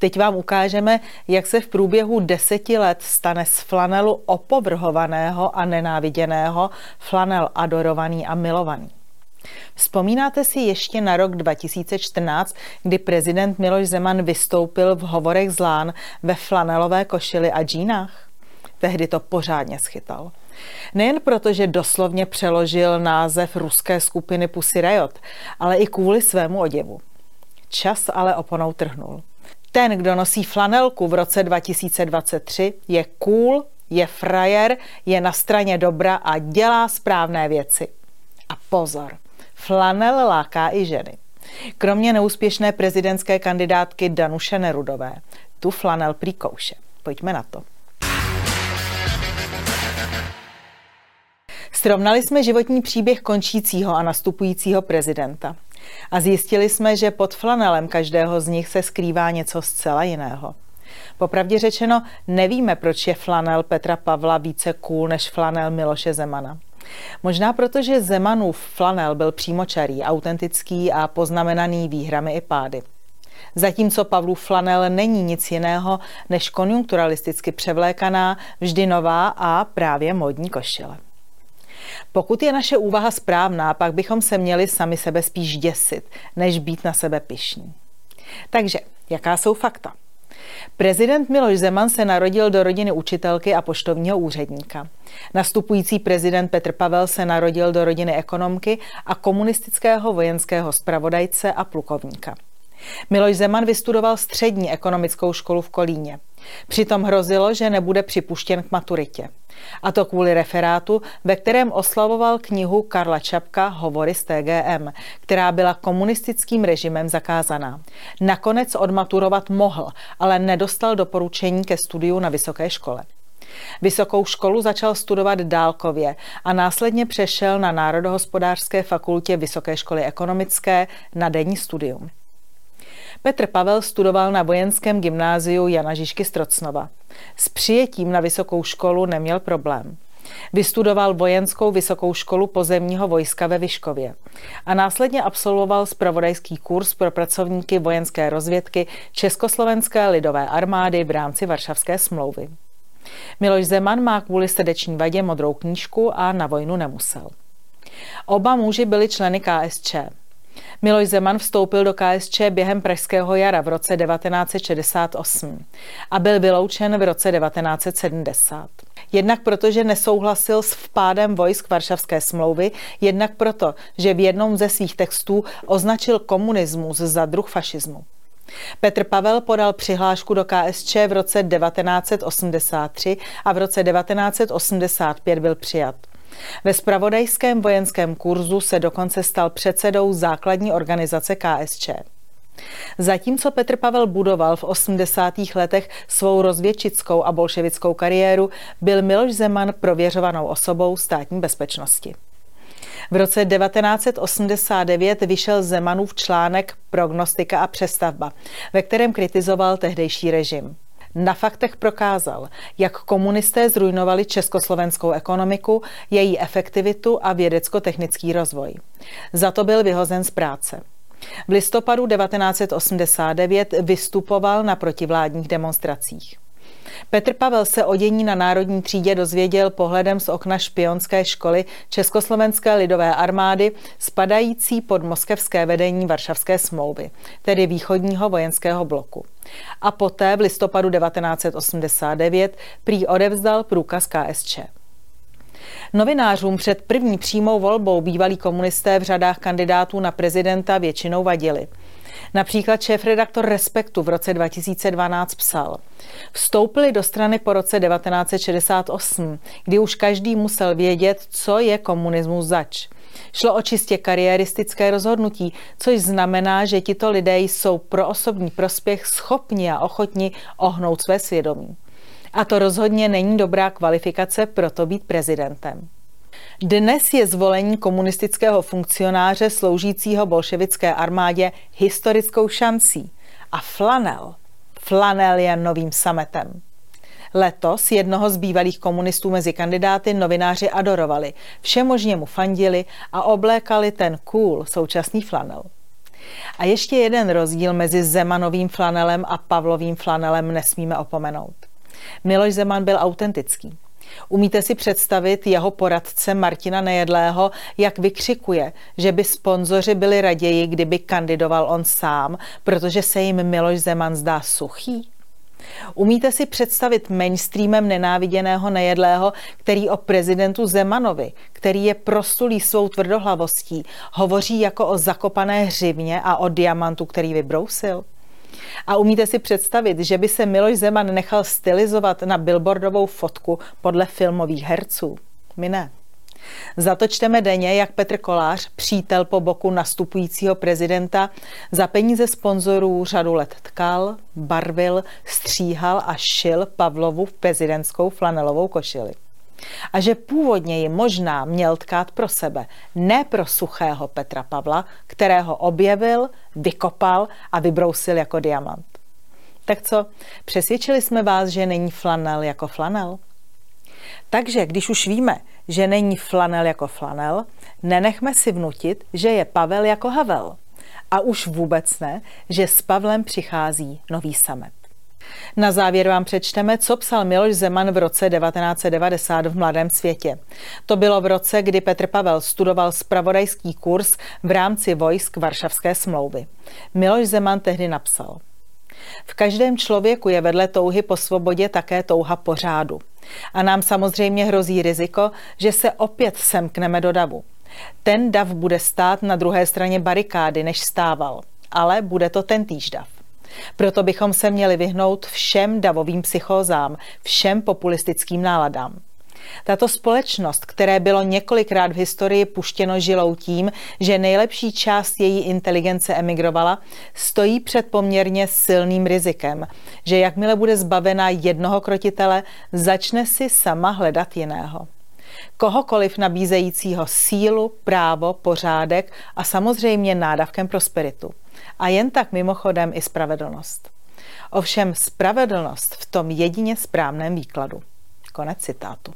Teď vám ukážeme, jak se v průběhu deseti let stane z flanelu opovrhovaného a nenáviděného flanel adorovaný a milovaný. Vzpomínáte si ještě na rok 2014, kdy prezident Miloš Zeman vystoupil v hovorech zlán ve flanelové košili a džínách? Tehdy to pořádně schytal. Nejen proto, že doslovně přeložil název ruské skupiny Pussy Riot, ale i kvůli svému oděvu. Čas ale oponou trhnul. Ten, kdo nosí flanelku v roce 2023, je cool, je frajer, je na straně dobra a dělá správné věci. A pozor, flanel láká i ženy. Kromě neúspěšné prezidentské kandidátky Danuše Nerudové. Tu flanel prý. Pojďme na to. Srovnali jsme životní příběh končícího a nastupujícího prezidenta. A zjistili jsme, že pod flanelem každého z nich se skrývá něco zcela jiného. Popravdě řečeno, nevíme, proč je flanel Petra Pavla více cool než flanel Miloše Zemana. Možná proto, že Zemanův flanel byl přímočarý, autentický a poznamenaný výhrami i pády. Zatímco Pavlův flanel není nic jiného než konjunkturalisticky převlékaná, vždy nová a právě módní košile. Pokud je naše úvaha správná, pak bychom se měli sami sebe spíš děsit, než být na sebe pišní. Takže, jaká jsou fakta? Prezident Miloš Zeman se narodil do rodiny učitelky a poštovního úředníka. Nastupující prezident Petr Pavel se narodil do rodiny ekonomky a komunistického vojenského zpravodajce a plukovníka. Miloš Zeman vystudoval střední ekonomickou školu v Kolíně. Přitom hrozilo, že nebude připuštěn k maturitě. A to kvůli referátu, ve kterém oslavoval knihu Karla Čapka Hovory z TGM, která byla komunistickým režimem zakázaná. Nakonec odmaturovat mohl, ale nedostal doporučení ke studiu na vysoké škole. Vysokou školu začal studovat dálkově a následně přešel na Národohospodářské fakultě Vysoké školy ekonomické na denní studium. Petr Pavel studoval na vojenském gymnáziu Jana Žižky Strocnova. S přijetím na vysokou školu neměl problém. Vystudoval vojenskou vysokou školu pozemního vojska ve Vyškově a následně absolvoval zpravodajský kurz pro pracovníky vojenské rozvědky Československé lidové armády v rámci Varšavské smlouvy. Miloš Zeman má kvůli srdeční vadě modrou knížku a na vojnu nemusel. Oba muži byli členy KSČ. Miloš Zeman vstoupil do KSČ během Pražského jara v roce 1968 a byl vyloučen v roce 1970. Jednak proto, že nesouhlasil s vpádem vojsk Varšavské smlouvy, jednak proto, že v jednom ze svých textů označil komunismus za druh fašismu. Petr Pavel podal přihlášku do KSČ v roce 1983 a v roce 1985 byl přijat. Ve spravodajském vojenském kurzu se dokonce stal předsedou základní organizace KSČ. Zatímco Petr Pavel budoval v 80. letech svou rozvědčickou a bolševickou kariéru, byl Miloš Zeman prověřovanou osobou státní bezpečnosti. V roce 1989 vyšel Zemanův článek Prognostika a přestavba, ve kterém kritizoval tehdejší režim na faktech prokázal, jak komunisté zrujnovali československou ekonomiku, její efektivitu a vědecko-technický rozvoj. Za to byl vyhozen z práce. V listopadu 1989 vystupoval na protivládních demonstracích. Petr Pavel se o dění na národní třídě dozvěděl pohledem z okna špionské školy Československé lidové armády spadající pod moskevské vedení Varšavské smlouvy, tedy východního vojenského bloku. A poté v listopadu 1989 prý odevzdal průkaz KSČ. Novinářům před první přímou volbou bývalí komunisté v řadách kandidátů na prezidenta většinou vadili. Například šéf-redaktor Respektu v roce 2012 psal. Vstoupili do strany po roce 1968, kdy už každý musel vědět, co je komunismus zač. Šlo o čistě kariéristické rozhodnutí, což znamená, že tito lidé jsou pro osobní prospěch schopni a ochotni ohnout své svědomí. A to rozhodně není dobrá kvalifikace pro to být prezidentem. Dnes je zvolení komunistického funkcionáře sloužícího bolševické armádě historickou šancí. A flanel, flanel je novým sametem. Letos jednoho z bývalých komunistů mezi kandidáty novináři adorovali, všemožně mu fandili a oblékali ten cool současný flanel. A ještě jeden rozdíl mezi Zemanovým flanelem a Pavlovým flanelem nesmíme opomenout. Miloš Zeman byl autentický. Umíte si představit jeho poradce Martina Nejedlého, jak vykřikuje, že by sponzoři byli raději, kdyby kandidoval on sám, protože se jim Miloš Zeman zdá suchý? Umíte si představit mainstreamem nenáviděného nejedlého, který o prezidentu Zemanovi, který je prostulý svou tvrdohlavostí, hovoří jako o zakopané hřivně a o diamantu, který vybrousil? A umíte si představit, že by se Miloš Zeman nechal stylizovat na billboardovou fotku podle filmových herců? My ne. Za to čteme denně, jak Petr Kolář, přítel po boku nastupujícího prezidenta, za peníze sponzorů řadu let tkal, barvil, stříhal a šil Pavlovu prezidentskou flanelovou košili. A že původně ji možná měl tkát pro sebe, ne pro suchého Petra Pavla, kterého objevil, vykopal a vybrousil jako diamant. Tak co, přesvědčili jsme vás, že není flanel jako flanel? Takže když už víme, že není flanel jako flanel, nenechme si vnutit, že je Pavel jako Havel. A už vůbec ne, že s Pavlem přichází nový samet. Na závěr vám přečteme, co psal Miloš Zeman v roce 1990 v Mladém světě. To bylo v roce, kdy Petr Pavel studoval spravodajský kurz v rámci vojsk Varšavské smlouvy. Miloš Zeman tehdy napsal – v každém člověku je vedle touhy po svobodě také touha po řádu. A nám samozřejmě hrozí riziko, že se opět semkneme do davu. Ten dav bude stát na druhé straně barikády, než stával, ale bude to ten týž dav. Proto bychom se měli vyhnout všem davovým psychózám, všem populistickým náladám. Tato společnost, které bylo několikrát v historii puštěno žilou tím, že nejlepší část její inteligence emigrovala, stojí před poměrně silným rizikem, že jakmile bude zbavena jednoho krotitele, začne si sama hledat jiného. Kohokoliv nabízejícího sílu, právo, pořádek a samozřejmě nádavkem prosperitu. A jen tak mimochodem i spravedlnost. Ovšem spravedlnost v tom jedině správném výkladu. Konec citátu.